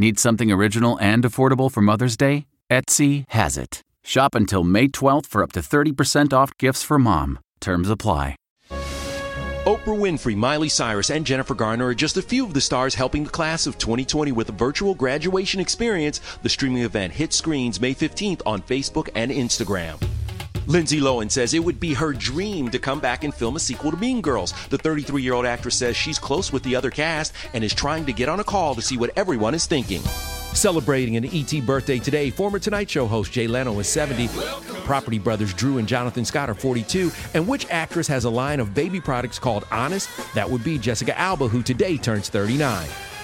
Need something original and affordable for Mother's Day? Etsy has it. Shop until May 12th for up to 30% off gifts for mom. Terms apply. Oprah Winfrey, Miley Cyrus, and Jennifer Garner are just a few of the stars helping the class of 2020 with a virtual graduation experience. The streaming event hits screens May 15th on Facebook and Instagram. Lindsay Lohan says it would be her dream to come back and film a sequel to Mean Girls. The 33 year old actress says she's close with the other cast and is trying to get on a call to see what everyone is thinking. Celebrating an ET birthday today, former Tonight Show host Jay Leno is 70, Property Brothers Drew and Jonathan Scott are 42, and which actress has a line of baby products called Honest? That would be Jessica Alba, who today turns 39.